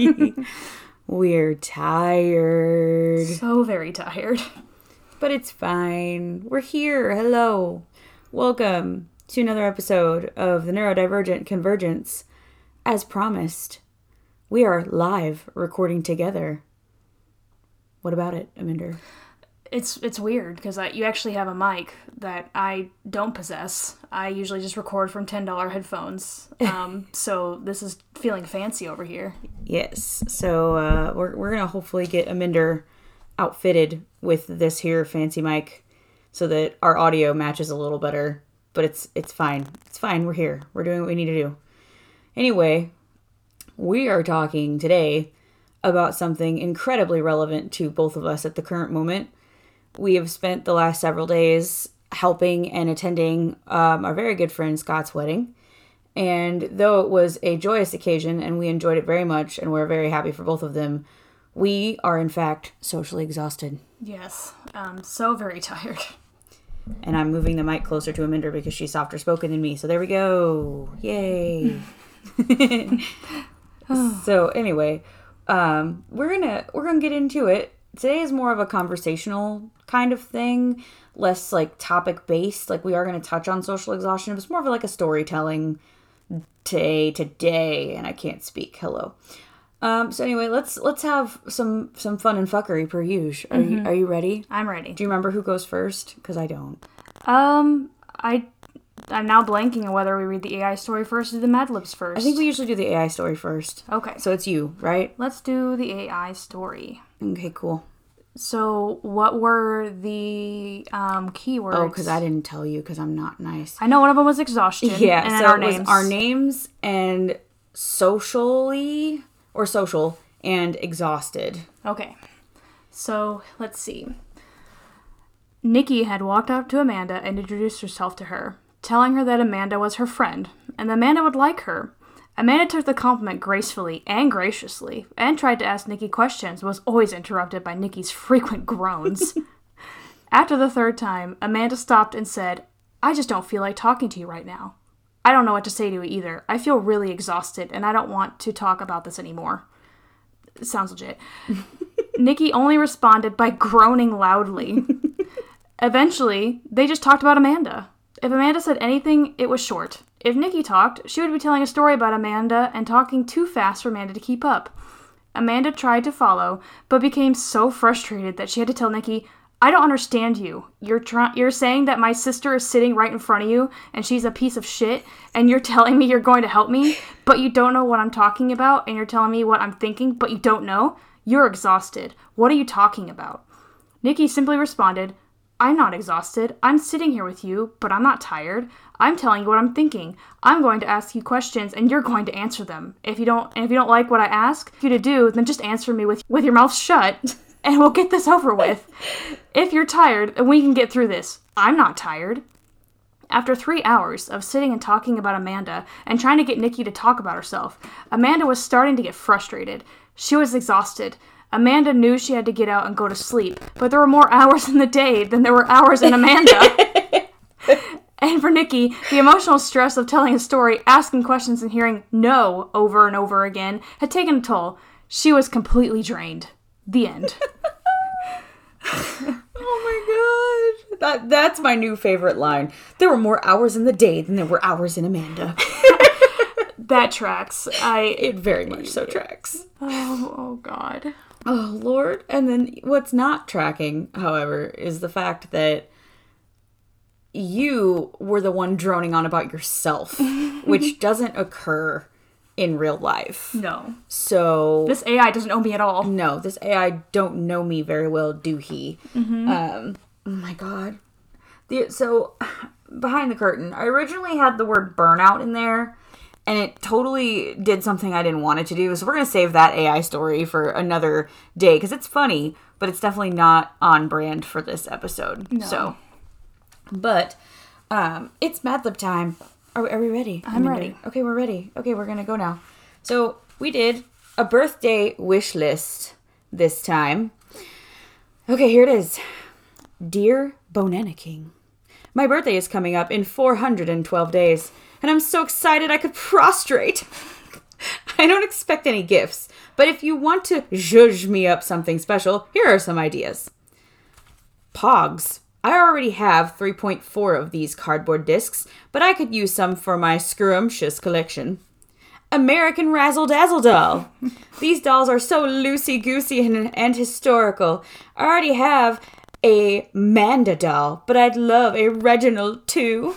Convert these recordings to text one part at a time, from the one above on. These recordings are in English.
We're tired. So very tired. But it's fine. We're here. Hello. Welcome to another episode of the Neurodivergent Convergence. As promised, we are live recording together. What about it, Amanda? It's it's weird because you actually have a mic that I don't possess. I usually just record from ten dollar headphones. Um, so this is feeling fancy over here. Yes. So uh, we're we're gonna hopefully get Amanda outfitted with this here fancy mic so that our audio matches a little better. But it's it's fine. It's fine. We're here. We're doing what we need to do. Anyway, we are talking today about something incredibly relevant to both of us at the current moment. We have spent the last several days helping and attending um, our very good friend Scott's wedding. And though it was a joyous occasion and we enjoyed it very much and we're very happy for both of them, we are in fact socially exhausted. Yes, um, so very tired. And I'm moving the mic closer to Amanda because she's softer spoken than me. So there we go. Yay. so anyway, um, we're gonna we're gonna get into it. Today is more of a conversational kind of thing, less like topic based. Like we are gonna touch on social exhaustion, but it's more of like a storytelling day today, and I can't speak. Hello. Um, so anyway, let's let's have some some fun and fuckery per usual. Are you are you ready? I'm ready. Do you remember who goes first? Because I don't. Um, I I'm now blanking on whether we read the AI story first or the Mad Libs first. I think we usually do the AI story first. Okay, So it's you, right? let's do the AI story. Okay, cool. So, what were the um, keywords? Oh, because I didn't tell you because I'm not nice. I know one of them was exhaustion. Yeah, and so our it was names. our names and socially or social and exhausted. Okay. So let's see. Nikki had walked up to Amanda and introduced herself to her, telling her that Amanda was her friend and that Amanda would like her. Amanda took the compliment gracefully and graciously and tried to ask Nikki questions, but was always interrupted by Nikki's frequent groans. After the third time, Amanda stopped and said, I just don't feel like talking to you right now. I don't know what to say to you either. I feel really exhausted and I don't want to talk about this anymore. Sounds legit. Nikki only responded by groaning loudly. Eventually, they just talked about Amanda. If Amanda said anything, it was short. If Nikki talked, she would be telling a story about Amanda and talking too fast for Amanda to keep up. Amanda tried to follow, but became so frustrated that she had to tell Nikki, I don't understand you. You're you're saying that my sister is sitting right in front of you and she's a piece of shit and you're telling me you're going to help me, but you don't know what I'm talking about and you're telling me what I'm thinking, but you don't know? You're exhausted. What are you talking about? Nikki simply responded, I'm not exhausted. I'm sitting here with you, but I'm not tired. I'm telling you what I'm thinking. I'm going to ask you questions and you're going to answer them. If you don't and if you don't like what I ask you to do, then just answer me with with your mouth shut and we'll get this over with. If you're tired, then we can get through this. I'm not tired. After three hours of sitting and talking about Amanda and trying to get Nikki to talk about herself, Amanda was starting to get frustrated. She was exhausted. Amanda knew she had to get out and go to sleep, but there were more hours in the day than there were hours in Amanda. and for Nikki, the emotional stress of telling a story, asking questions, and hearing no over and over again had taken a toll. She was completely drained. The end. Oh my god. That that's my new favorite line. There were more hours in the day than there were hours in Amanda. that tracks. I. It very much so tracks. Oh, oh God. Oh lord. And then what's not tracking, however, is the fact that you were the one droning on about yourself, which doesn't occur in real life. No. So This AI doesn't know me at all. no, this AI don't know me very well, do he? Um, oh my god. The, so behind the curtain, I originally had the word burnout in there, and it totally did something I didn't want it to do. So we're gonna save that AI story for another day because it's funny, but it's definitely not on brand for this episode. So, but um, it's Mad Lib time. Are, are we ready? I'm ready. Okay, we're ready. Okay, we're gonna go now. So we did a birthday wish list this time. Okay, here it is. Dear Bonana King, my birthday is coming up in 412 days, and I'm so excited I could prostrate. I don't expect any gifts, but if you want to zhuzh me up something special, here are some ideas. Pogs. I already have 3.4 of these cardboard discs, but I could use some for my scrumptious collection. American Razzle Dazzle doll. These dolls are so loosey goosey and, and historical. I already have a Manda doll, but I'd love a Reginald too.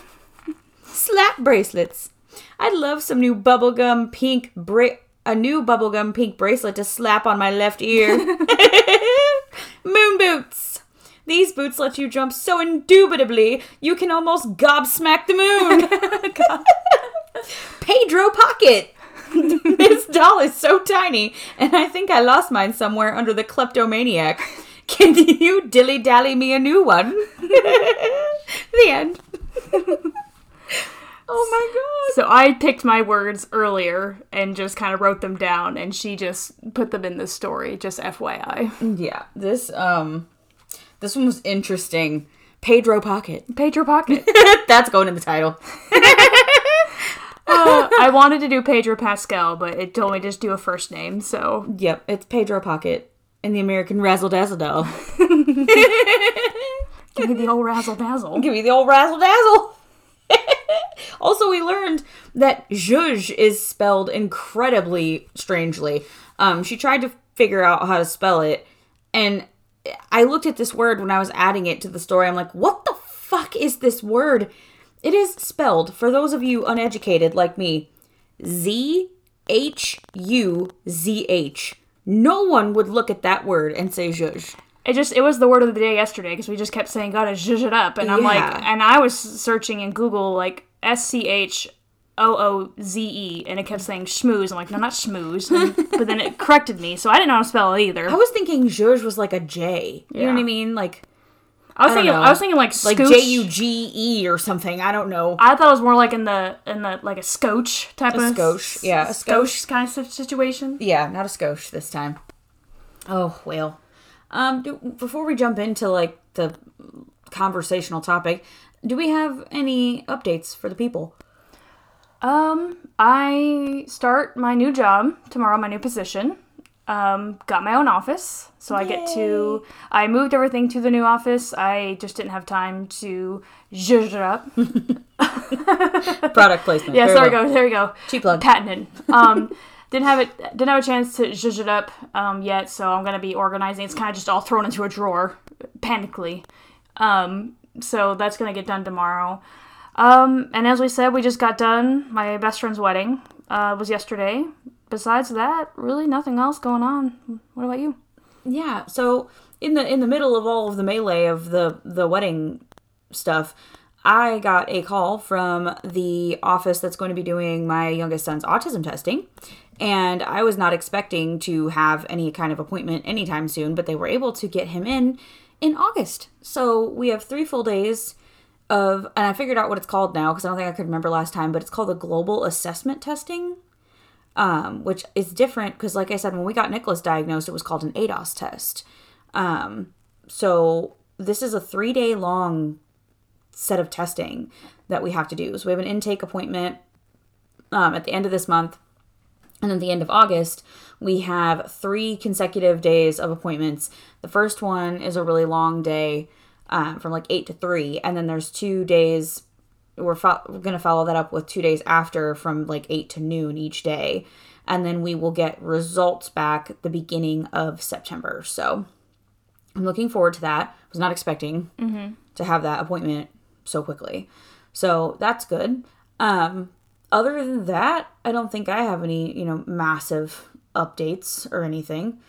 Slap bracelets. I'd love some new bubblegum pink bra- a new bubblegum pink bracelet to slap on my left ear. Moon boots. These boots let you jump so indubitably you can almost gobsmack the moon. Pedro Pocket. this doll is so tiny, and I think I lost mine somewhere under the kleptomaniac. Can you dilly dally me a new one? the end. Oh my god. So I picked my words earlier and just kind of wrote them down, and she just put them in the story. Just FYI. Yeah, this um, this one was interesting. Pedro Pocket. Pedro Pocket. That's going in the title. Uh, I wanted to do Pedro Pascal, but it told me just do a first name. So Yep, it's Pedro Pocket and the American Razzle Dazzle doll. give me the old razzle dazzle. Give me the old razzle dazzle. Also, we learned that zhuzh is spelled incredibly strangely. Um, she tried to figure out how to spell it, and I looked at this word when I was adding it to the story. I'm like, what the fuck is this word? It is spelled, for those of you uneducated like me, Z H U Z H. No one would look at that word and say zhuzh. It just it was the word of the day yesterday because we just kept saying gotta zhuzh it up, and I'm like, and I was searching in Google like S C H O O Z E, and it kept saying schmooze. I'm like, no, not schmooze. And- but then it corrected me, so I didn't know how to spell it either. I was thinking zhuzh was like a J. You know what I mean? Like I was I thinking, know. I was thinking like like scooch. J U G E or something. I don't know. I thought it was more like in the in the like a scotch type A of scotch, yeah, a scotch kind of situation. Yeah, not a skosh this time. Oh well. Um, do, before we jump into like the conversational topic, do we have any updates for the people? Um, I start my new job tomorrow, my new position. Um, got my own office, so I get to. I moved everything to the new office. I just didn't have time to zhuzh it up. Product placement. yeah, there we go. There we go. Cheap plug. Patented. Um, didn't have it. Didn't have a chance to zhuzh it up um, yet, so I'm gonna be organizing. It's kind of just all thrown into a drawer, panically. Um, so that's gonna get done tomorrow. Um, and as we said, we just got done. My best friend's wedding uh, was yesterday. Besides that, really nothing else going on. What about you? Yeah. So in the in the middle of all of the melee of the the wedding stuff, I got a call from the office that's going to be doing my youngest son's autism testing. And I was not expecting to have any kind of appointment anytime soon, but they were able to get him in in August. So we have three full days of, and I figured out what it's called now because I don't think I could remember last time, but it's called the Global Assessment Testing um, which is different because, like I said, when we got Nicholas diagnosed, it was called an ADOS test. Um, so this is a three day long set of testing that we have to do. So we have an intake appointment um, at the end of this month. And at the end of August, we have three consecutive days of appointments. The first one is a really long day um, from like 8 to 3. And then there's two days we're, fo- we're going to follow that up with two days after from like 8 to noon each day and then we will get results back the beginning of september so i'm looking forward to that I was not expecting to have that appointment so quickly so that's good um other than that i don't think i have any you know massive updates or anything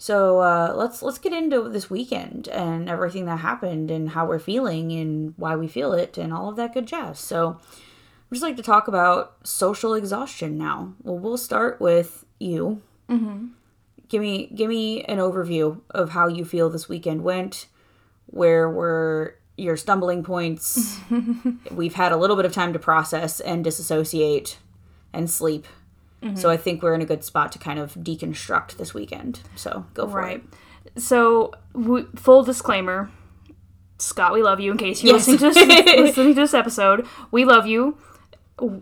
so uh, let's let's get into this weekend and everything that happened and how we're feeling and why we feel it and all of that good jazz. So I'd just like to talk about social exhaustion now. Well, we'll start with you. Mm-hmm. Give me give me an overview of how you feel this weekend went. Where were your stumbling points? We've had a little bit of time to process and disassociate and sleep. So I think we're in a good spot to kind of deconstruct this weekend. So go for Right. it. So, w- full disclaimer, Scott, we love you. In case you're Yes. listening, to this, listening to this episode, we love you.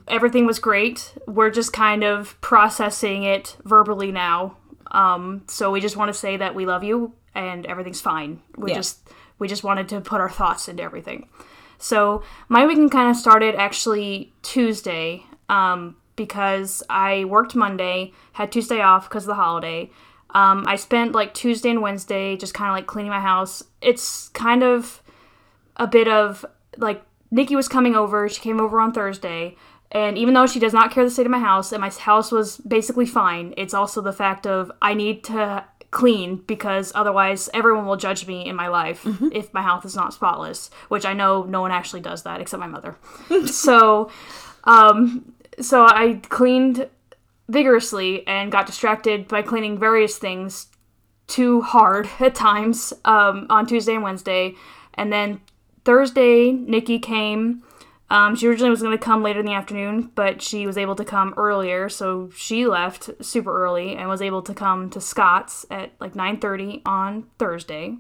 everything was great. We're just kind of processing it verbally now. Um, so we just want to say that we love you and everything's fine. We Yeah. just we just wanted to put our thoughts into everything. So my weekend kind of started actually Tuesday um, because I worked Monday, had Tuesday off because of the holiday. Um, I spent like Tuesday and Wednesday just kind of like cleaning my house. It's kind of a bit of like Nikki was coming over. She came over on Thursday. And even though she does not care the state of my house and my house was basically fine, it's also the fact of I need to clean because otherwise everyone will judge me in my life if my house is not spotless, which I know no one actually does that except my mother. so, um, so I cleaned vigorously and got distracted by cleaning various things too hard at times um, on Tuesday and Wednesday. And then Thursday, Nikki came. Um, she originally was going to come later in the afternoon, but she was able to come earlier, so she left super early and was able to come to Scott's at like 9:30 on Thursday.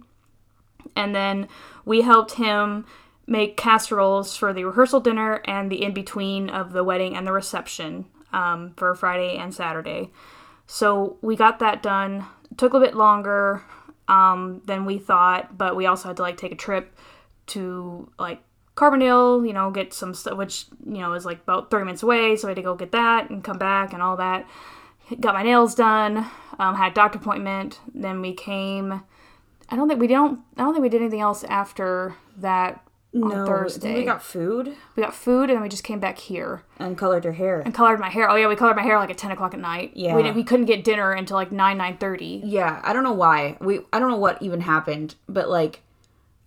And then we helped him make casseroles for the rehearsal dinner and the in between of the wedding and the reception um, for Friday and Saturday. So we got that done. It took a little bit longer um, than we thought, but we also had to like take a trip to like Carbondale, you know, get some stuff, which you know is like about thirty minutes away. So I had to go get that and come back and all that. Got my nails done. Um, had a doctor appointment. Then we came. I don't think we don't. I don't think we did anything else after that on No, Thursday. We got food we got food and then we just came back here and colored your hair. and colored my hair. Oh yeah, we colored my hair like at ten o'clock at night. Yeah. we, didn't- we couldn't get dinner until like nine nine thirty. Yeah, I don't know why. We I don't know what even happened, but like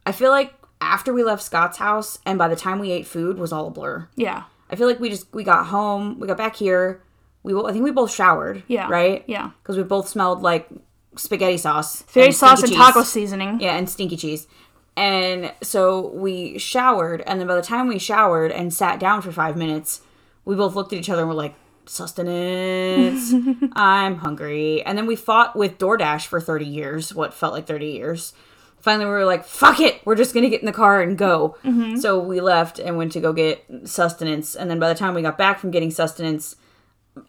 I feel like after we left Scott's house and by the time we ate food was all a blur. Yeah, I feel like we just we got home, we got back here, we I think we both showered. Yeah. Right? yeah. Because we both smelled like spaghetti sauce. Spaghetti sauce and cheese. taco seasoning. Yeah, and stinky cheese. And so we showered, and then by the time we showered and sat down for five minutes, we both looked at each other and were like, sustenance, I'm hungry. And then we fought with DoorDash for 30 years, what felt like 30 years. Finally, we were like, fuck it, we're just gonna get in the car and go. So we left and went to go get sustenance. And then by the time we got back from getting sustenance,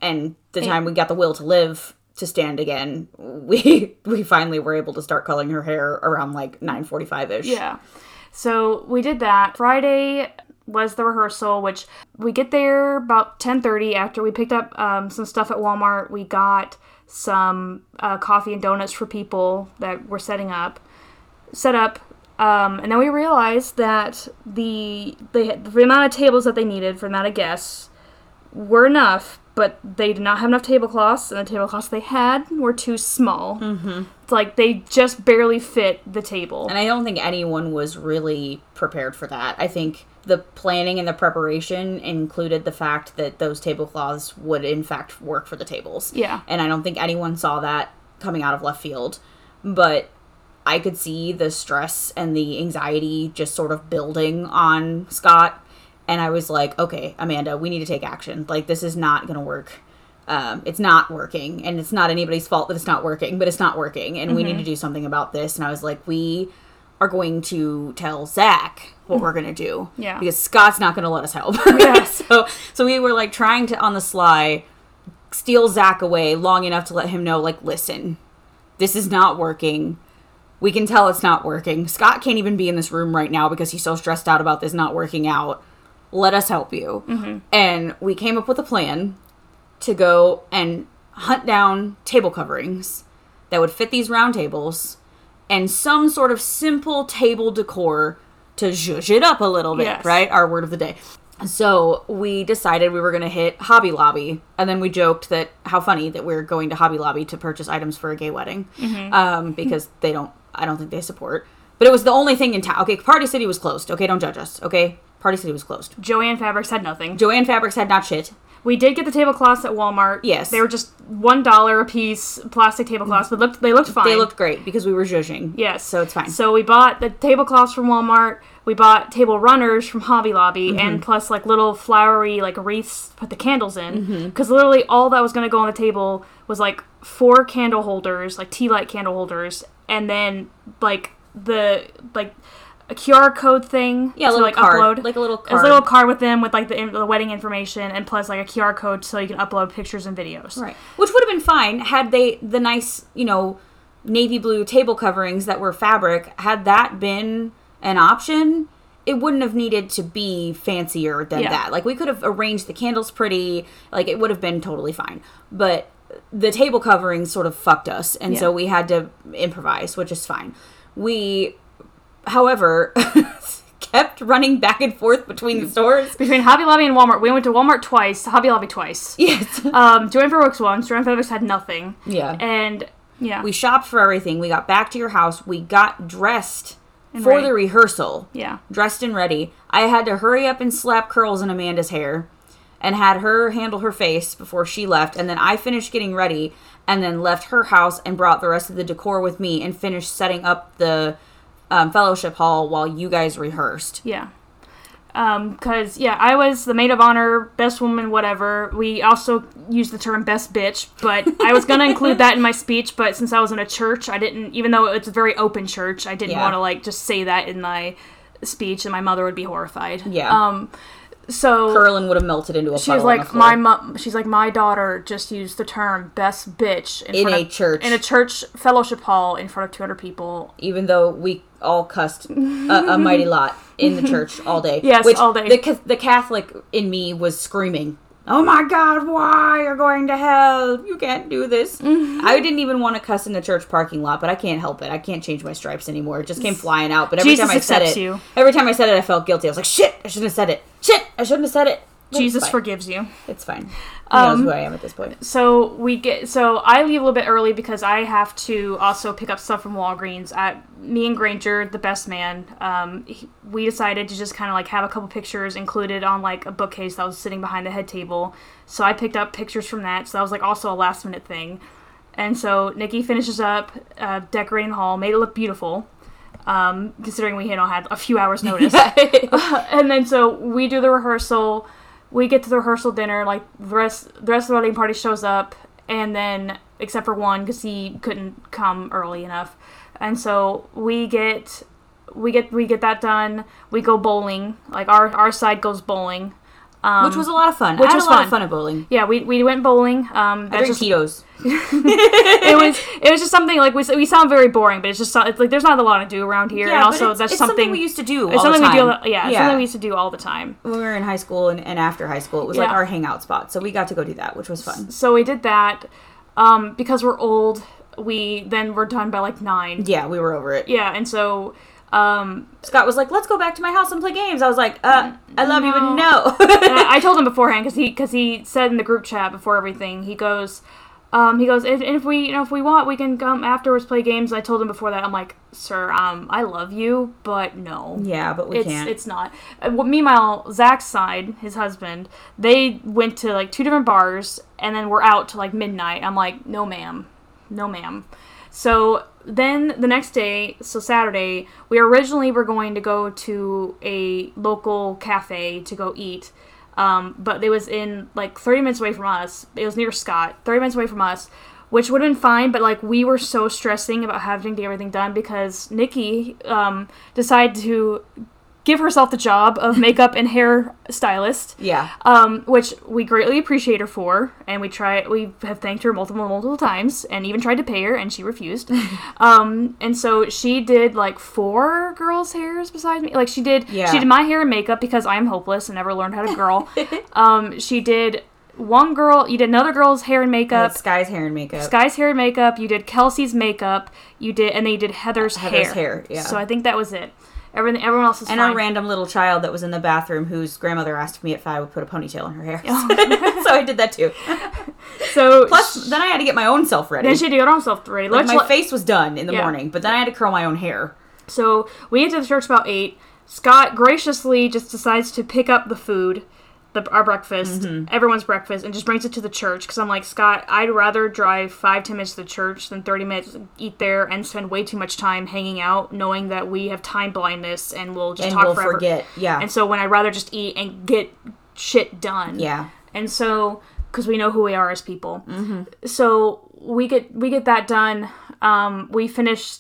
and the time we got the will to live to stand again, we we finally were able to start coloring her hair around like 9:45 ish. Yeah. So we did that. Friday was the rehearsal, which we get there about 10:30 after we picked up um, some stuff at Walmart. We got some uh, coffee and donuts for people that were setting up, set up, um, and then we realized that the they had, the amount of tables that they needed for the amount of guests were enough, but they did not have enough tablecloths, and the tablecloths they had were too small. Mm-hmm. It's like they just barely fit the table. And I don't think anyone was really prepared for that. I think the planning and the preparation included the fact that those tablecloths would in fact work for the tables. Yeah. And I don't think anyone saw that coming out of left field. But I could see the stress and the anxiety just sort of building on Scott. And I was like, okay, Amanda, we need to take action. Like, this is not going to work. Um, it's not working. And it's not anybody's fault that it's not working, but it's not working. And we need to do something about this. And I was like, we are going to tell Zach what we're going to do. Yeah. Because Scott's not going to let us help. Yeah. so, so we were like trying to, on the sly, steal Zach away long enough to let him know, like, listen, this is not working. We can tell it's not working. Scott can't even be in this room right now because he's so stressed out about this not working out. Let us help you. And we came up with a plan to go and hunt down table coverings that would fit these round tables and some sort of simple table decor to zhuzh it up a little bit, Yes. right? Our word of the day. So we decided we were going to hit Hobby Lobby, and then we joked that how funny that we're going to Hobby Lobby to purchase items for a gay wedding, um, because they don't. I don't think they support. But it was the only thing in town. Okay, Party City was closed. Okay, don't judge us. Okay, Party City was closed. Jo-Ann Fabrics had nothing. Jo-Ann Fabrics had not shit. We did get the tablecloths at Walmart. Yes. They were just one dollar a piece, plastic tablecloths, but looked they looked fine. They looked great because we were judging. yes, so it's fine. So we bought the tablecloths from Walmart. We bought table runners from Hobby Lobby, Mm-hmm. and plus like little flowery like wreaths to put the candles in. Mm-hmm. Because literally all that was gonna go on the table was like four candle holders, like tea light candle holders, and then like the like a QR code thing Yeah, to like card, upload. like a little card. a little card with them with like the, the wedding information and plus like a QR code so you can upload pictures and videos. Right. Which would have been fine had they the nice, you know, navy blue table coverings that were fabric. Had that been an option, it wouldn't have needed to be fancier than Yeah. that. Like we could have arranged the candles pretty, like it would have been totally fine. But the table coverings sort of fucked us, and so we had to improvise, which is fine. We however kept running back and forth between the stores. Between Hobby Lobby and Walmart, we went to Walmart twice, Hobby Lobby twice. Yes. Um, Jo-Ann Fabrics once, Jo-Ann Fabrics had nothing. Yeah. And yeah. We shopped for everything. We got back to your house. We got dressed for ready. the rehearsal. yeah. Dressed and ready. I had to hurry up and slap curls in Amanda's hair and had her handle her face before she left. And then I finished getting ready and then left her house and brought the rest of the decor with me and finished setting up the um, fellowship hall while you guys rehearsed. Yeah. Um, cause yeah, I was the maid of honor, best woman, whatever. We also used the term best bitch, but I was gonna include that in my speech, but since I was in a church, I didn't, even though it's a very open church, I didn't Yeah. want to like just say that in my speech and my mother would be horrified. Yeah. Um, so Curlin would have melted into a she was puddle on like, my mom, she's like, my daughter just used the term best bitch In front a of- church. in a church fellowship hall in front of 200 people. even though we all cussed a, a mighty lot in the church all day. Yes, which all day. The, the Catholic in me was screaming, "Oh my God, why you're going to hell? You can't do this." Mm-hmm. I didn't even want to cuss in the church parking lot, but I can't help it. I can't change my stripes anymore. It just came flying out. But every Jesus time I said it, you. every time I said it, I felt guilty. I was like, "Shit, I shouldn't have said it. Shit, I shouldn't have said it." Jesus forgives you. It's fine. He knows Um, who I am at this point. So we get so I leave a little bit early because I have to also pick up stuff from Walgreens. At me and Granger, the best man, um, he- we decided to just kind of like have a couple pictures included on like a bookcase that was sitting behind the head table. So I picked up pictures from that. So that was like also a last minute thing. And so Nikki finishes up uh, decorating the hall, made it look beautiful. Um, considering we had all had a few hours notice. and then so we do the rehearsal. We get to the rehearsal dinner. Like the rest, the rest of the wedding party shows up, and then except for one because he couldn't come early enough, and so we get we get we get that done. We go bowling. Like our our side goes bowling. Um, which was a lot of fun. which I had was a lot fun. of fun at bowling. yeah, we, we went bowling. Um, I drink just Tito's. it was it was just something like we we sound very boring, but it's just it's like there's not a lot to do around here, and also it's- that's it's something, we used to do. it's all the something we do. Yeah, it's something we used to do all the time. when we were in high school and, and after high school, it was like our hangout spot. So we got to go do that, which was fun. So we did that. Um, because we're old, we then we're done by like nine. Yeah, we were over it. Yeah, and so um, Scott was like, "Let's go back to my house and play games." I was like, "Uh, I love you, but No. no." I, I told him beforehand because he because he said in the group chat before everything he goes. Um, he goes, if, if we, you know, if we want, we can come afterwards play games. I told him before that. I'm like, sir, um, I love you, but no. yeah, but we it's can't. it's not. Uh, meanwhile, Zach's side, his husband, they went to like two different bars and then we're out to like midnight. I'm like, no, ma'am, no, ma'am. So then the next day, so Saturday, we originally were going to go to a local cafe to go eat. Um, but it was in like 30 minutes away from us. It was near Scott, 30 minutes away from us, which would have been fine. But like we were so stressing about having to get everything done because Nikki um, decided to give herself the job of makeup and hair stylist yeah, um, which we greatly appreciate her for, and we try we have thanked her multiple multiple times, and even tried to pay her, and she refused. um, and so she did like four girls' hairs besides me. Like she did, Yeah. she did my hair and makeup because I am hopeless and never learned how to girl. um, she did one girl, you did another girl's hair and uh, makeup. Sky's hair and makeup. Sky's hair and makeup. You did Kelsey's makeup. You did, and then you did Heather's, Heather's hair. hair, yeah. So I think that was it. Everything, everyone else is and fine. a random little child that was in the bathroom whose grandmother asked me if I would put a ponytail in her hair. Oh. so I did that too. so Plus, then I had to get my own self ready. then she did her own self ready. like Let's my let- face was done in the Yeah. morning, but then I had to curl my own hair. So we get to the church about eight. Scott graciously just decides to pick up the food, the, our breakfast, Mm-hmm. everyone's breakfast, and just brings it to the church. Because I'm like, Scott, I'd rather drive five, ten minutes to the church than 30 minutes eat there and spend way too much time hanging out, knowing that we have time blindness and we'll just And talk we'll forever. forget. Yeah. And so when I'd rather just eat and get shit done. yeah. And so, because we know who we are as people, so we get we get that done. Um, we finish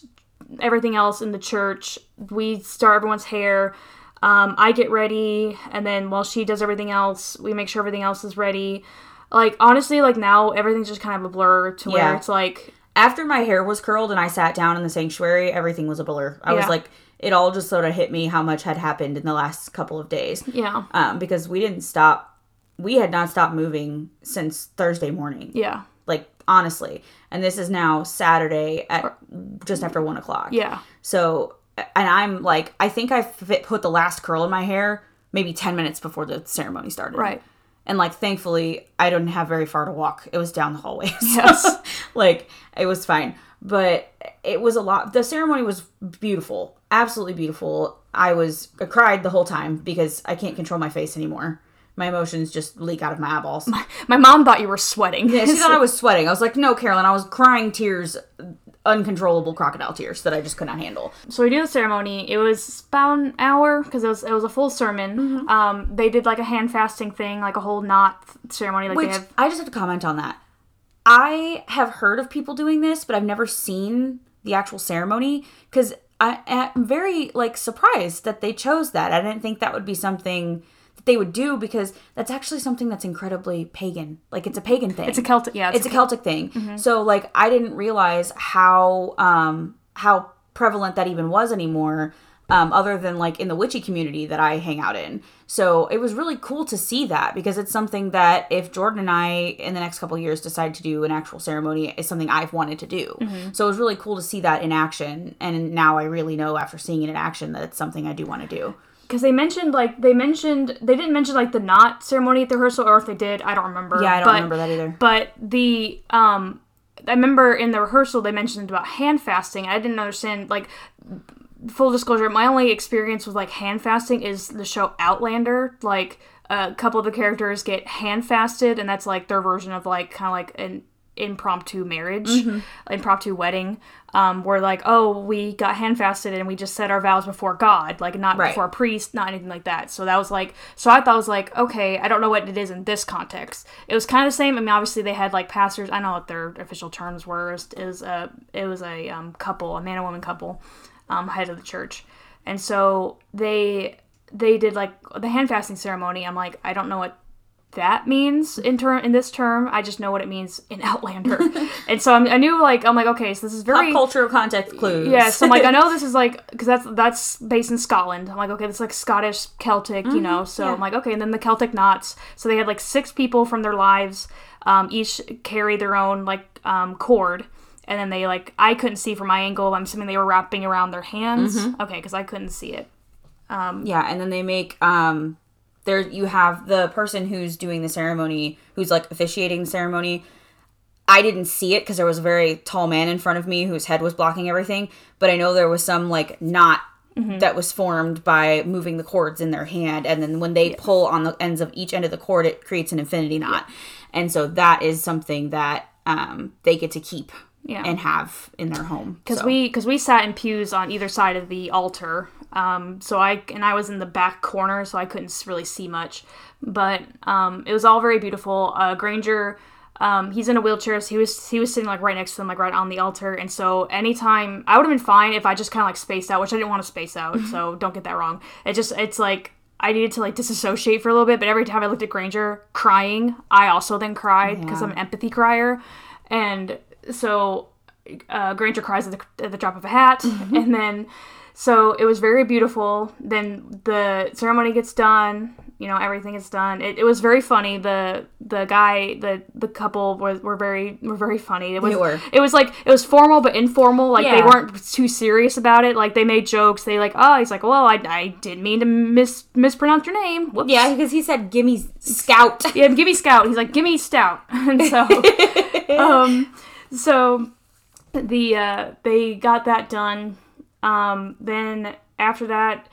everything else in the church. We start everyone's hair. Um, I get ready, and then while she does everything else, we make sure everything else is ready. Like honestly, like now everything's just kind of a blur to where Yeah. it's like After my hair was curled and I sat down in the sanctuary, everything was a blur. I was like, it all just sort of hit me how much had happened in the last couple of days. yeah, Um, because we didn't stop. We had not stopped moving since Thursday morning. yeah, Like honestly, and this is now Saturday at just after one o'clock. yeah, So, and I'm like, I think I fit, put the last curl in my hair maybe 10 minutes before the ceremony started. right. And like, thankfully, I didn't have very far to walk. It was down the hallway. So, Yes. like, it was fine. But it was a lot. The ceremony was beautiful. Absolutely beautiful. I was, I cried the whole time because I can't control my face anymore. My emotions just leak out of my eyeballs. My mom thought you were sweating. Yeah, she thought I was sweating. I was like, no, Carolyn, I was crying tears, uncontrollable crocodile tears that I just could not handle. So we do the ceremony. It was about an hour because it was it was a full sermon. Mm-hmm. Um, they did like a hand fasting thing, like a whole knot ceremony. Like Which they have. I just have to comment on that. I have heard of people doing this, but I've never seen the actual ceremony because I'm very like surprised that they chose that. I didn't think that would be something that they would do because that's actually something that's incredibly pagan. Like it's a pagan thing. It's a Celtic. Yeah, it's a Celtic thing. So like I didn't realize how um how prevalent that even was anymore. Um, other than like in the witchy community that I hang out in. So it was really cool to see that because it's something that if Jordan and I in the next couple of years decide to do an actual ceremony is something I've wanted to do. So it was really cool to see that in action. And now I really know after seeing it in action that it's something I do want to do. Because they mentioned like they mentioned they didn't mention like the knot ceremony at the rehearsal, or if they did, I don't remember. Yeah, I don't but, remember that either. But the um, I remember in the rehearsal they mentioned about hand fasting. I didn't understand like full disclosure. My only experience with like hand fasting is the show Outlander. Like a couple of the characters get hand fasted, and that's like their version of like kind of like an impromptu marriage, Mm-hmm. impromptu wedding. Um, where like, oh, we got hand fasted and we just said our vows before God, like not Right. before a priest, not anything like that. So that was like, so I thought it was like, okay, I don't know what it is in this context. It was kind of the same. I mean, obviously they had like pastors. I know what their official terms were. It was, it was a it was a um, couple, a man and woman couple, um, head of the church, and so they they did like the hand fasting ceremony. I'm like, I don't know what that means in term in this term. I just know what it means in Outlander, and so I'm, I knew like I'm like okay, so this is very Pop culture context clues. yeah, so I'm like, I know this is like, because that's that's based in Scotland. I'm like, okay, this is like Scottish Celtic, you know. So yeah. I'm like, okay, and then the Celtic knots. So they had like six people from their lives, um, each carry their own like um, cord, and then they like, I couldn't see from my angle. I'm assuming they were wrapping around their hands. Okay, because I couldn't see it. Yeah, and then they make um there you have the person who's doing the ceremony, who's like officiating the ceremony. I didn't see it because there was a very tall man in front of me whose head was blocking everything, but I know there was some like knot that was formed by moving the cords in their hand and then when they pull on the ends of each end of the cord it creates an infinity knot. And so that is something that um they get to keep Yeah. and have in their home. because So- we because we sat in pews on either side of the altar um so i and i was in the back corner so i couldn't really see much. But um it was all very beautiful. Uh granger um he's in a wheelchair so he was he was sitting like right next to them like right on the altar. And so anytime i would have been fine if i just kind of like spaced out which i didn't want to space out so don't get that wrong. It just it's like I needed to like disassociate for a little bit, but every time I looked at Granger crying, I also then cried because Yeah. I'm an empathy crier, and so uh, Granger cries at the, at the drop of a hat, and then so it was very beautiful. Then the ceremony gets done, you know, everything is done. It, it was very funny. The the guy, the the couple was were very were very funny. It was They were. it was like it was formal but informal. Like they weren't too serious about it. Like they made jokes. They like oh he's like well I, I didn't mean to mis mispronounce your name. Whoops. yeah, because he said gimme scout. Yeah, give me scout. He's like, give me stout. And so, um, so the uh, they got that done. Um, then after that,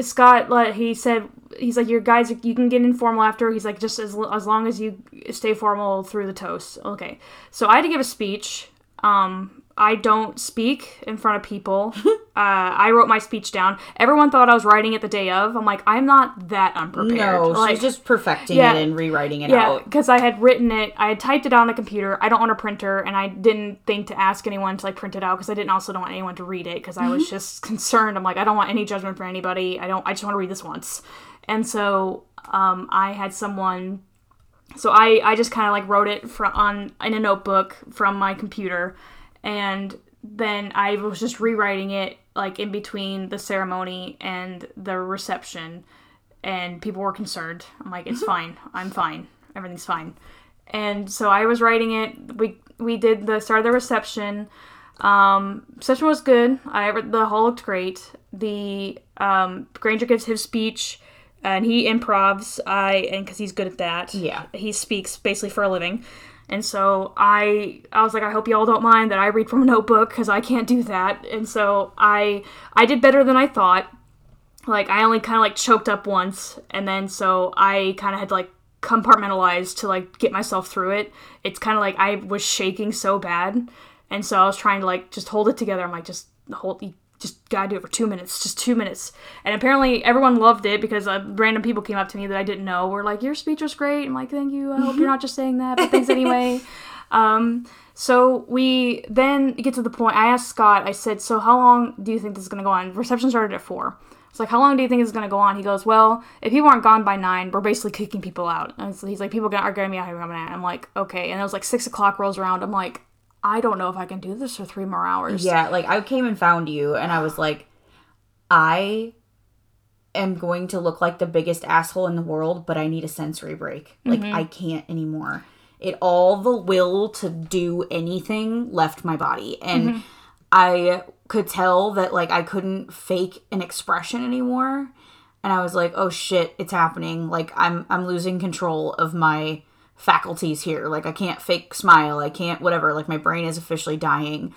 Scott let he said he's like your guys you can get informal after. He's like just as as long as you stay formal through the toast. Okay, so I had to give a speech. Um, I don't speak in front of people. uh, I wrote my speech down. Everyone thought I was writing it the day of. I'm like, I'm not that unprepared. No, like, she's just perfecting Yeah. it and rewriting it yeah, out. because I had written it. I had typed it out on the computer. I don't own a printer, and I didn't think to ask anyone to like print it out because I didn't also don't want anyone to read it because I was just concerned. I'm like, I don't want any judgment for anybody. I don't. I just want to read this once. And so um, I had someone so I, I just kind of like wrote it from on in a notebook from my computer and then I was just rewriting it like in between the ceremony and the reception and people were concerned. I'm like it's fine. I'm fine. Everything's fine. And so I was writing it. We we did the start of the reception. Um, reception was good. I the hall looked great. The um, Granger gives his speech, and he improvs. I and because he's good at that. Yeah. he speaks basically for a living. And so I I was like I hope y'all don't mind that I read from a notebook because I can't do that. And so I I did better than I thought. Like I only kind of like choked up once, and then so I kind of had to like compartmentalize to like get myself through it. It's kind of like I was shaking so bad, and so I was trying to like just hold it together. I'm like just hold just gotta do it for two minutes, just two minutes. And apparently everyone loved it because uh, random people came up to me that I didn't know were like, "Your speech was great." I'm like, "Thank you. I hope you're not just saying that, but thanks anyway." Um, so we then get to the point. I asked Scott. I said, "So how long do you think this is gonna go on?" Reception started at four. It's like, how long do you think it's gonna go on? He goes, well, if people aren't gone by nine, we're basically kicking people out. And so he's like, people are gonna be out here coming out. I'm like, okay. And it was like six o'clock rolls around. I'm like, I don't know if I can do this for three more hours. Yeah, like I came and found you and I was like, I am going to look like the biggest asshole in the world, but I need a sensory break. Like Mm-hmm. I can't anymore. It all the will to do anything left my body. And Mm-hmm. I could tell that like I couldn't fake an expression anymore. And I was like, "Oh shit, it's happening. Like I'm I'm losing control of my faculties here. Like I can't fake smile. I can't whatever. Like my brain is officially dying."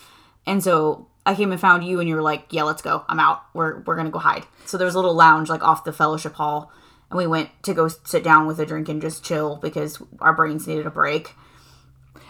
And so I came and found you, and you were like, "Yeah, let's go. I'm out. We're we're gonna go hide." So there was a little lounge like off the fellowship hall, and we went to go sit down with a drink and just chill because our brains needed a break.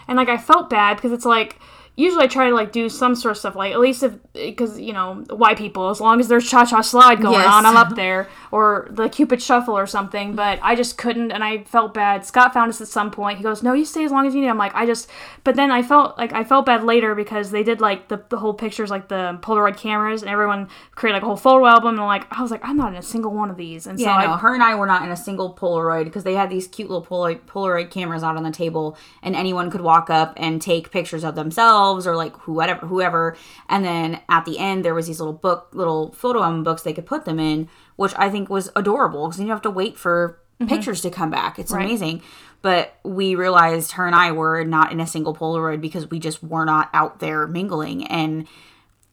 and like I felt bad because it's like usually I try to like do some sort of stuff like at least if because you know white people as long as there's cha cha slide going Yes. on I'm up there or the Cupid shuffle or something but I just couldn't and I felt bad. Scott found us at some point. He goes, "No, you stay as long as you need." I'm like, I just but then I felt like I felt bad later because they did like the, the whole pictures like the Polaroid cameras and everyone created like a whole photo album and like I was like I'm not in a single one of these and so Yeah, I, her and I were not in a single Polaroid because they had these cute little Polaroid, Polaroid cameras out on the table, and anyone could walk up and take pictures of themselves or like whoever, whoever. And then at the end, there was these little book, little photo album books they could put them in, which I think was adorable because you have to wait for mm-hmm. pictures to come back. It's amazing. But we realized her and I were not in a single Polaroid because we just were not out there mingling, and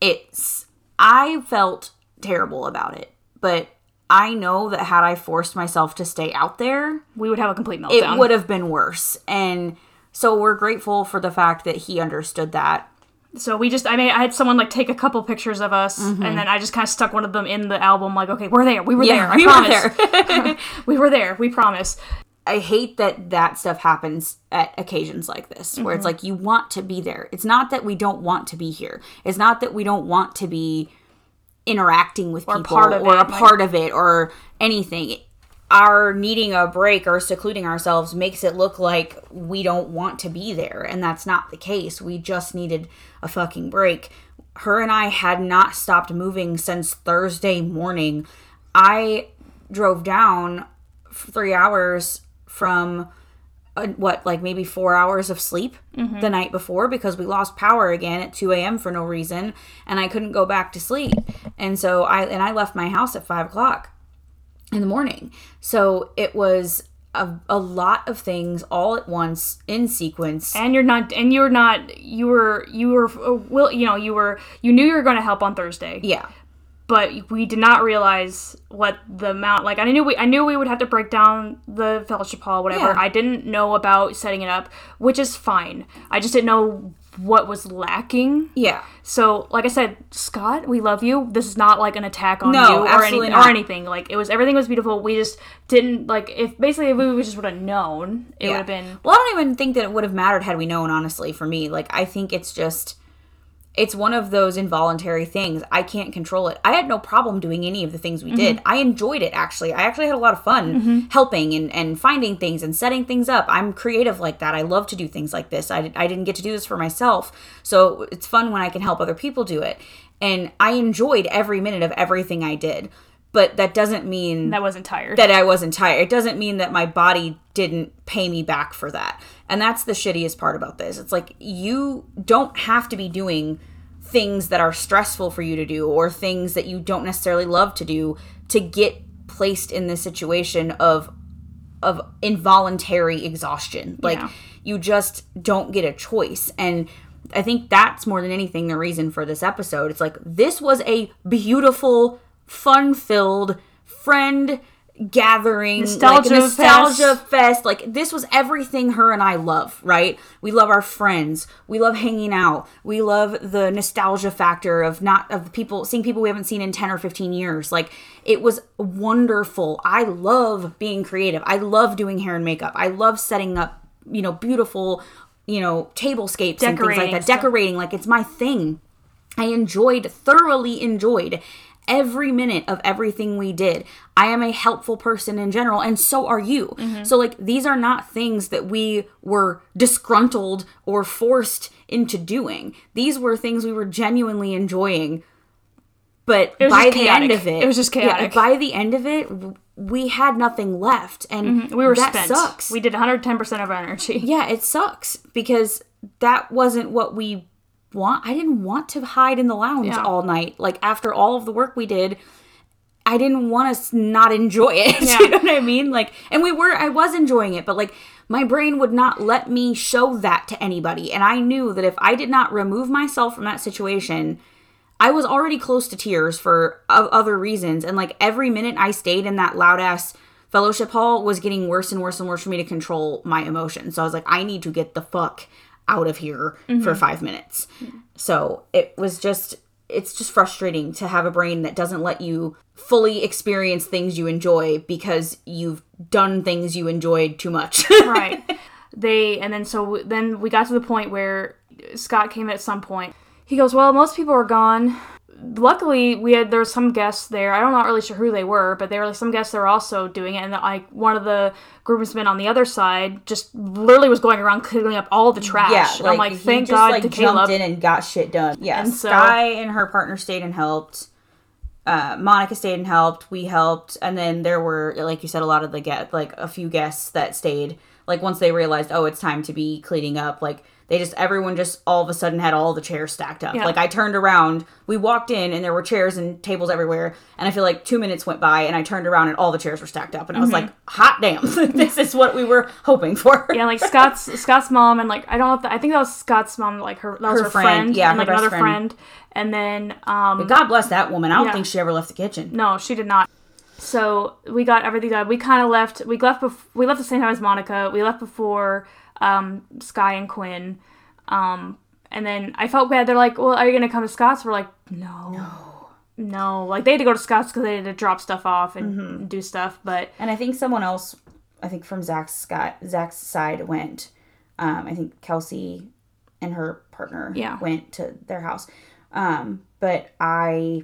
it's I felt terrible about it, but I know that had I forced myself to stay out there, we would have a complete meltdown. it would have been worse. And so we're grateful for the fact that he understood that. So we just, I mean, I had someone like take a couple pictures of us, mm-hmm. and then I just kind of stuck one of them in the album. Like, okay, we're there. We were there. I we were there. we were there. We promise. I hate that that stuff happens at occasions like this, where it's mm-hmm. like you want to be there. It's not that we don't want to be here. It's not that we don't want to be interacting with people part or it, a like- part of it or anything. Our needing a break or secluding ourselves makes it look like we don't want to be there, and that's not the case. We just needed a fucking break. Her and I had not stopped moving since Thursday morning. I drove down three hours from uh, what like maybe four hours of sleep the night before because we lost power again at 2 a.m for no reason and i couldn't go back to sleep and so i and i left my house at five o'clock in the morning. So it was a, a lot of things all at once in sequence. And you're not, and you're not, you were, you were, uh, will, you know, you were, you knew you were going to help on Thursday. yeah. But we did not realize what the amount like I knew we I knew we would have to break down the fellowship hall whatever. Yeah. I didn't know about setting it up which is fine. I just didn't know what was lacking. Yeah. So like I said Scott we love you. This is not like an attack on No, you or, any, or anything. Like it was everything was beautiful. We just didn't like if basically if we just would have known it would have been Well, I don't even think that it would have mattered had we known, honestly, for me. Like, I think it's just, it's one of those involuntary things. I can't control it. I had no problem doing any of the things we did. Mm-hmm. I enjoyed it actually. I actually had a lot of fun mm-hmm. helping and, and finding things and setting things up. I'm creative like that. I love to do things like this. I, I didn't get to do this for myself. So it's fun when I can help other people do it. And I enjoyed every minute of everything I did. But that doesn't mean That wasn't tired. that I wasn't tired. It doesn't mean that my body didn't pay me back for that. And that's the shittiest part about this. It's like you don't have to be doing things that are stressful for you to do or things that you don't necessarily love to do to get placed in this situation of of involuntary exhaustion. Like Yeah. you just don't get a choice. And I think that's more than anything the reason for this episode. It's like this was a beautiful, fun-filled friend gathering Nostalgia like, nostalgia fest. fest like this was everything her and I love right? We love our friends. We love hanging out. We love the nostalgia factor of not of people seeing people we haven't seen in 10 or 15 years. Like it was wonderful. I love being creative. I love doing hair and makeup. I love setting up you know beautiful you know tablescapes and things like that. stuff. decorating like it's my thing. I enjoyed, thoroughly enjoyed every minute of everything we did. I am a helpful person in general, and so are you. Mm-hmm. So, like, these are not things that we were disgruntled or forced into doing. These were things we were genuinely enjoying. But by the end of it, It was just yeah, chaotic. by the end of it, we had nothing left, and mm-hmm. we were that spent. sucks. We did 110% of our energy. Yeah, it sucks because that wasn't what we want. I didn't want to hide in the lounge Yeah. all night. Like after all of the work we did, I didn't want to not enjoy it. Yeah. you know what I mean? Like, and we were, I was enjoying it, but like my brain would not let me show that to anybody. And I knew that if I did not remove myself from that situation, I was already close to tears for other reasons. And like every minute I stayed in that loud ass fellowship hall was getting worse and worse and worse for me to control my emotions. So I was like, I need to get the fuck out of here for mm-hmm. five minutes. So it was just, it's just frustrating to have a brain that doesn't let you fully experience things you enjoy because you've done things you enjoyed too much. right. They and then so then we got to the point where Scott came at some point. He goes, "Well, most people are gone. Luckily, we had there were some guests there. I'm not really sure who they were, but there were like, some guests that were also doing it. And like one of the groomsmen on the other side just literally was going around cleaning up all the trash. and I'm like, thank just, God like, to jumped Caleb. in and got shit done. Yeah, And so- Sky and her partner stayed and helped. Uh, Monica stayed and helped. We helped, and then there were, like you said, a lot of the get like a few guests that stayed. Like once they realized, oh, it's time to be cleaning up. Like they just everyone just all of a sudden had all the chairs stacked up. Yeah. Like I turned around, we walked in, and there were chairs and tables everywhere. And I feel like two minutes went by, and I turned around, and all the chairs were stacked up. And I was like, hot damn, this is what we were hoping for. yeah, like Scott's Scott's mom and like I don't know if the, I think that was Scott's mom, like her that was Her her, friend, friend, yeah, and like another friend. friend. and then um God bless that woman. I don't Yeah. think she ever left the kitchen. No, she did not. So we got everything done. We kind of left. We left. Bef- we left the same time as Monica. We left before um, Sky and Quinn. Um, and then I felt bad. They're like, "Well, are you gonna come to Scott's?" We're like, "No, no." No. Like they had to go to Scott's because they had to drop stuff off and Mm-hmm. do stuff. But And I think someone else, I think from Zach's Scott Zach's side went. Um, I think Kelsey and her partner Yeah. went to their house. Um, but I,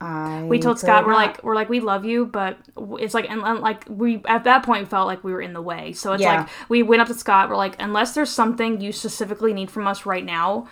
I we told Scott, we're not. like, we're like, we love you, but it's like, and, and like we at that point felt like we were in the way. So it's Yeah. like we went up to Scott. We're like, unless there's something you specifically need from us right now,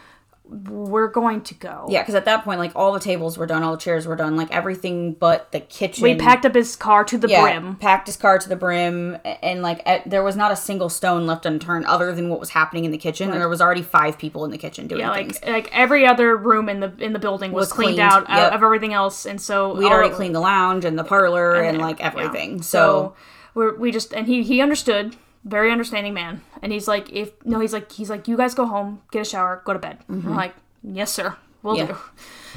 we're going to go. yeah, because at that point, like all the tables were done, all the chairs were done, like everything but the kitchen. We packed up his car to the yeah, brim. packed his car to the brim, and like eh, there was not a single stone left unturned other than what was happening in the kitchen. And there was already five people in the kitchen doing Yeah, things. like like every other room in the in the building was, Was cleaned, cleaned, out, yep. of everything else, and so We'd already of- cleaned the lounge and the parlor and, yeah, like yeah. everything. So So, we're, we just and he he understood, very understanding man, and he's like, if no, he's like he's like, you guys go home, get a shower, go to bed. We're like, yes, sir, we'll Mm-hmm. Yeah. do.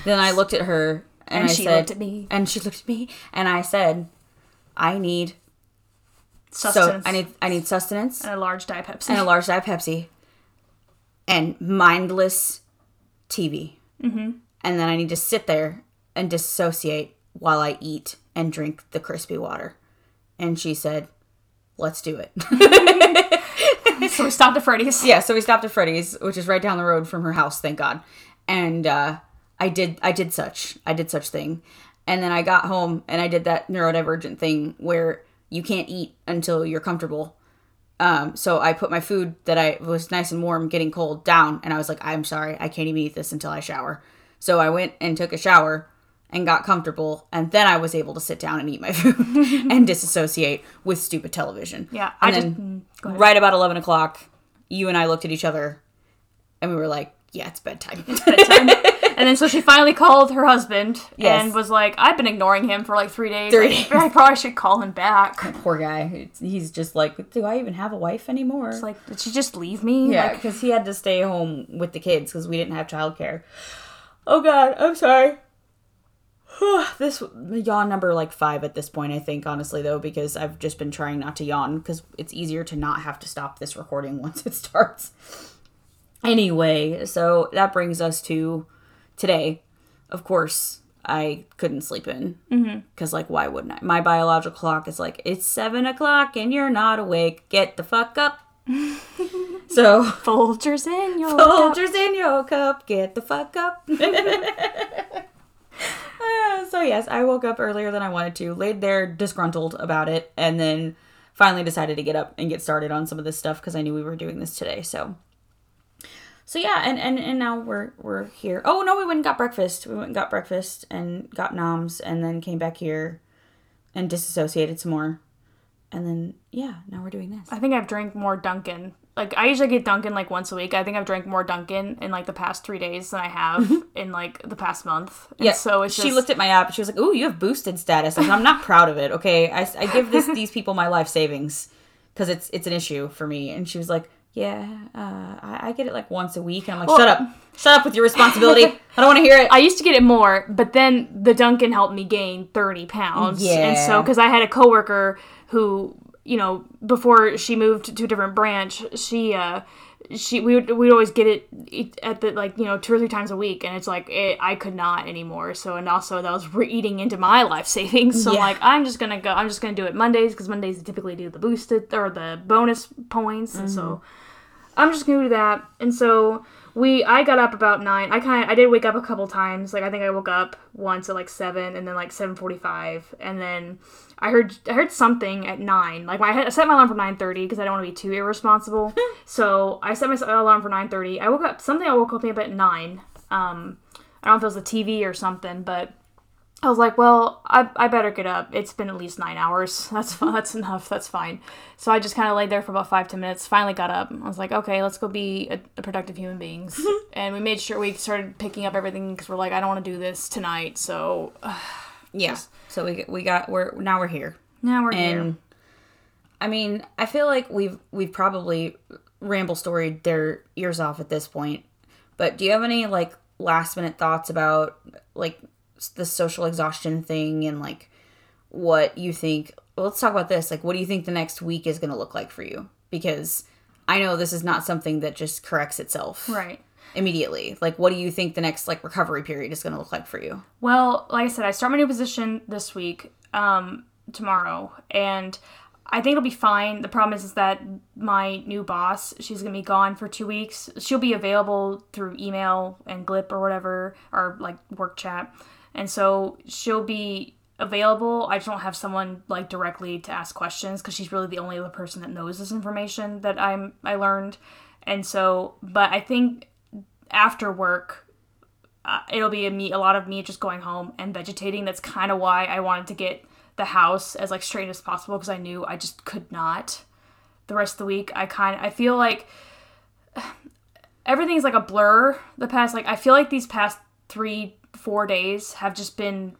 then I looked at her and, And I she said, looked at me. and she looked at me and I said, I need so Sustenance I need I need sustenance and a large diet Pepsi. and a large diet Pepsi and mindless TV. Mm-hmm. And then I need to sit there and dissociate while I eat and drink the crispy water. And she said, "Let's do it." so we stopped at Freddy's. yeah, so we stopped at Freddy's, which is right down the road from her house, thank God. and uh, I did I did such I did such thing, and then I got home and I did that neurodivergent thing where you can't eat until you're comfortable. Um, so I put my food that I was nice and warm, getting cold, down, and I was like, I'm sorry, I can't even eat this until I shower. So I went and took a shower and got comfortable, and then I was able to sit down and eat my food and disassociate with stupid television. Yeah, and I then just mm, right about eleven o'clock, you and I looked at each other, and we were like, "Yeah, it's bedtime." bedtime. and then so she finally called her husband Yes. and was like, "I've been ignoring him for like three days. Three I, days. I probably should call him back." Poor guy. He's just like, "Do I even have a wife anymore?" It's like, did she just leave me? Yeah, Like, because he had to stay home with the kids because we didn't have childcare. Oh God, I'm sorry. This yawn number like five at this point, I think, honestly though, because I've just been trying not to yawn because it's easier to not have to stop this recording once it starts. Anyway, so that brings us to today. Of course, I couldn't sleep in mm-hmm. because, like, why wouldn't I? My biological clock is like, it's seven o'clock and you're not awake. Get the fuck up. so Folgers in your Folgers in your cup, get the fuck up. So yes, I woke up earlier than I wanted to, laid there disgruntled about it, and then finally decided to get up and get started on some of this stuff because I knew we were doing this today. So, so yeah, and and and now we're we're here. Oh no, we went and got breakfast. We went and got breakfast and got noms, and then came back here and disassociated some more, and then yeah, now we're doing this. I think I've drank more Dunkin'. Like I usually get Dunkin' like once a week. I think I've drank more Dunkin' in like the past three days than I have mm-hmm. in like the past month. And Yeah. So it's she just, looked at my app. and She was like, "Ooh, you have boosted status." Said, I'm not proud of it. Okay, I, I give this these people my life savings because it's it's an issue for me. And she was like, "Yeah, uh, I, I get it like once a week." And I'm like, "Shut up, shut up with your responsibility. I don't want to hear it." I used to get it more, but then the Dunkin' helped me gain 30 pounds. Yeah. And so, because I had a coworker who, you know, before she moved to a different branch, she, uh, she we would we'd always get it at the like you know two or three times a week and it's like it, I could not anymore so and also that was re- eating into my life savings so Yeah. like I'm just gonna go I'm just gonna do it Mondays because Mondays typically do the boosted or the bonus points and so I'm just gonna do that. And so we, I got up about nine. I kind of, I did wake up a couple times. Like I think I woke up once at like seven, and then like seven forty-five, and then I heard, I heard something at nine. Like my, I set my alarm for nine thirty because I don't want to be too irresponsible. so I set my alarm for nine thirty. I woke up. Something I woke up at nine. Um, I don't know if it was the TV or something, but I was like, well, I, I better get up. It's been at least nine hours. That's that's enough. That's fine. So I just kind of laid there for about five ten minutes. Finally got up. I was like, okay, let's go be a, a productive human beings. and we made sure we started picking up everything because we're like, I don't want to do this tonight. So uh, yeah. So we we got we're now we're here. now we're here. And I mean, I feel like we've we've probably ramble storied their ears off at this point. But do you have any like last minute thoughts about like the social exhaustion thing and like what you think? Well, let's talk about this. Like, what do you think the next week is going to look like for you? Because I know this is not something that just corrects itself Right. immediately. Like, what do you think the next like recovery period is going to look like for you? Well, like I said, I start my new position this week, um, tomorrow, and I think it'll be fine. The problem is, is that my new boss, she's gonna be gone for two weeks. She'll be available through email and Glip or whatever, or like work chat, and so she'll be available. I just don't have someone like directly to ask questions because she's really the only other person that knows this information that I'm I learned, and so. But I think after work uh, it'll be a me a lot of me just going home and vegetating that's kind of why i wanted to get the house as like straight as possible because i knew i just could not the rest of the week i kind i feel like everything's like a blur the past like i feel like these past three four days have just been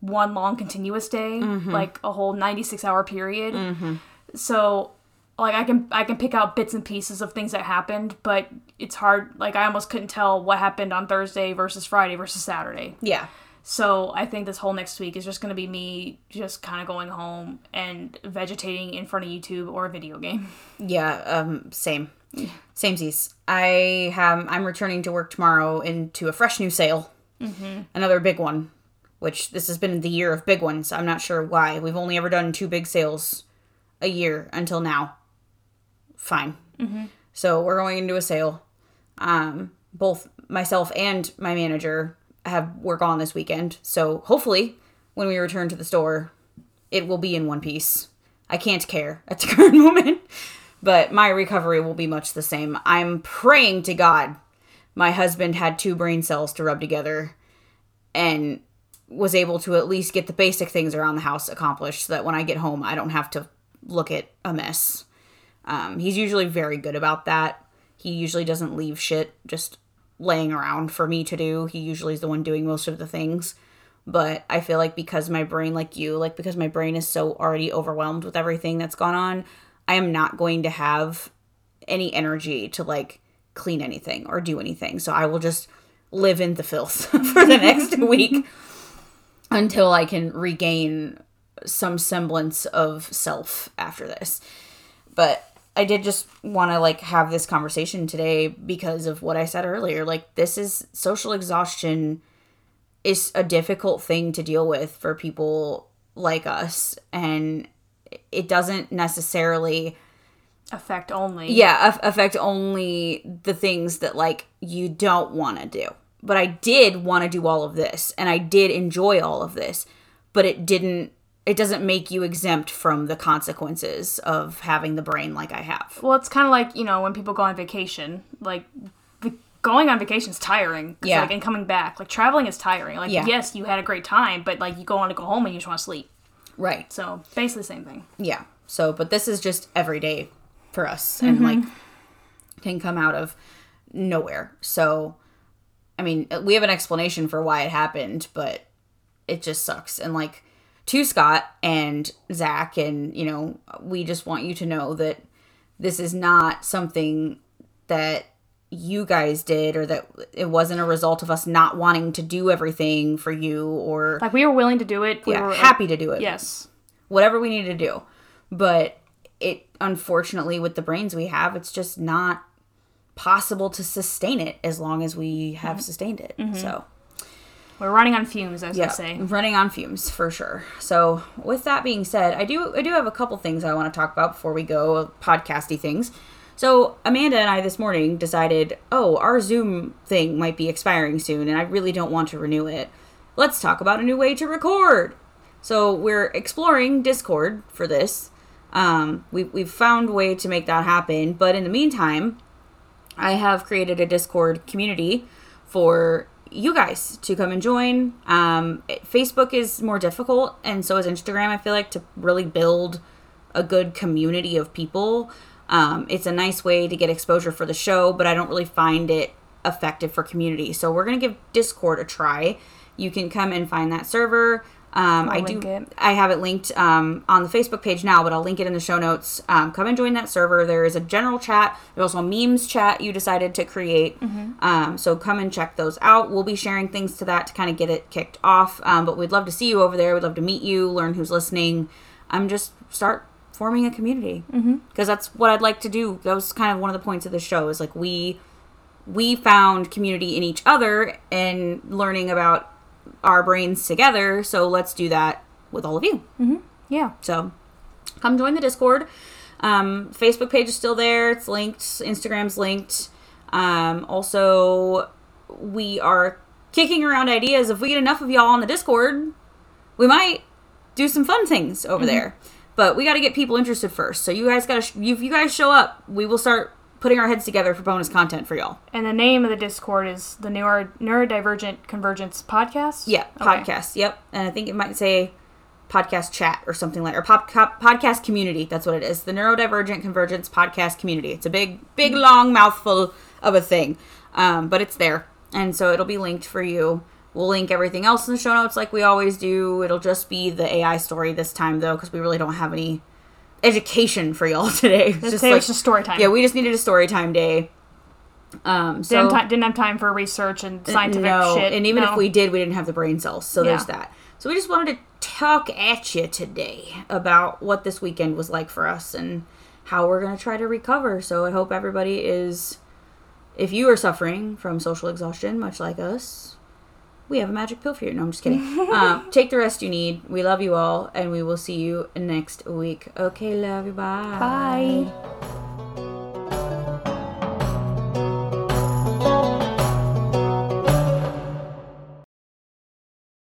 one long continuous day like a whole 96 hour period so like i can i can pick out bits and pieces of things that happened but it's hard like i almost couldn't tell what happened on thursday versus friday versus saturday Yeah. so i think this whole next week is just going to be me just kind of going home and vegetating in front of youtube or a video game Yeah, um, same. Samesies. I have. I'm returning to work tomorrow into a fresh new sale. Mm-hmm. Another big one, which this has been the year of big ones. I'm not sure why. We've only ever done two big sales a year until now. Fine. So we're going into a sale. Um, both myself and my manager have work on this weekend. So hopefully, when we return to the store, it will be in one piece. I can't care at the current moment, but my recovery will be much the same. I'm praying to God my husband had two brain cells to rub together and was able to at least get the basic things around the house accomplished so that when I get home, I don't have to look at a mess. Um, he's usually very good about that. He usually doesn't leave shit just laying around for me to do. He usually is the one doing most of the things. But I feel like because my brain, like you, like because my brain is so already overwhelmed with everything that's gone on, I am not going to have any energy to like clean anything or do anything. So I will just live in the filth for the next week until I can regain some semblance of self after this. But I did just want to like have this conversation today because of what I said earlier. Like this is social exhaustion is a difficult thing to deal with for people like us and it doesn't necessarily Affect only. yeah aff- affect only the things that like you don't want to do but i did want to do all of this and i did enjoy all of this but it didn't it doesn't make you exempt from the consequences of having the brain like i have Well, it's kind of like you know when people go on vacation, like going on vacation is tiring. Yeah. Like, and coming back, like traveling is tiring. Like Yeah. yes, you had a great time, but like you go on to go home and you just want to sleep. right So basically the same thing. yeah so but this is just every day for us and mm-hmm. like can come out of nowhere so i mean uh, we have an explanation for why it happened but it just sucks and like to scott and zach and you know we just want you to know that this is not something that you guys did or that it wasn't a result of us not wanting to do everything for you or Like we were willing to do it. We yeah, were happy to do it Yes. whatever we needed to do. But it unfortunately with the brains we have, it's just not possible to sustain it as long as we have mm-hmm. sustained it. Mm-hmm. So We're running on fumes, as yeah, they say. running on fumes for sure. So with that being said, I do I do have a couple things I want to talk about before we go podcasty things. So Amanda and I this morning decided, oh, our Zoom thing might be expiring soon, and I really don't want to renew it. Let's talk about a new way to record. So we're exploring Discord for this. Um, we, we've found a way to make that happen, but in the meantime, I have created a Discord community for you guys to come and join. Um, Facebook is more difficult, and so is Instagram. I feel like to really build a good community of people. Um, it's a nice way to get exposure for the show, but I don't really find it effective for community. So we're gonna give Discord a try. You can come and find that server. Um, I do. it. I have it linked um, on the Facebook page now, but I'll link it in the show notes. Um, come and join that server. There is a general chat. There's also a memes chat you decided to create. Um, so come and check those out. We'll be sharing things to that to kind of get it kicked off. Um, but we'd love to see you over there. We'd love to meet you, learn who's listening. I'm just start forming a community because that's what I'd like to do. That was kind of one of the points of the show. Is like we we found community in each other and learning about our brains together. So let's do that with all of you. Yeah. So come join the Discord. Um, Facebook page is still there. It's linked. Instagram's linked. Um, also, we are kicking around ideas. If we get enough of y'all on the Discord, we might do some fun things over there. But we got to get people interested first. So you guys got to, sh- if you guys show up, we will start putting our heads together for bonus content for y'all. And the name of the Discord is the Neuro- Neurodivergent Convergence Podcast. Yeah, Okay. podcast. Yep, and I think it might say podcast chat or something like or pop, cop, podcast community. That's what it is. The Neurodivergent Convergence Podcast Community. It's a big, big, long mouthful of a thing, um, but it's there, and so it'll be linked for you. We'll link everything else in the show notes like we always do. It'll just be the AI story this time though, because we really don't have any education for y'all today. It's just day like was just story time. yeah, we just needed a story time day. Um, so didn't, have ti- didn't have time for research and scientific no, shit. and even No. if we did, we didn't have the brain cells. So there's that. So we just wanted to talk at you today about what this weekend was like for us and how we're going to try to recover. So I hope everybody is, if you are suffering from social exhaustion, much like us, we have a magic pill for you. No, I'm just kidding. um, take the rest you need. We love you all, and we will see you next week. Okay, love you. Bye. Bye.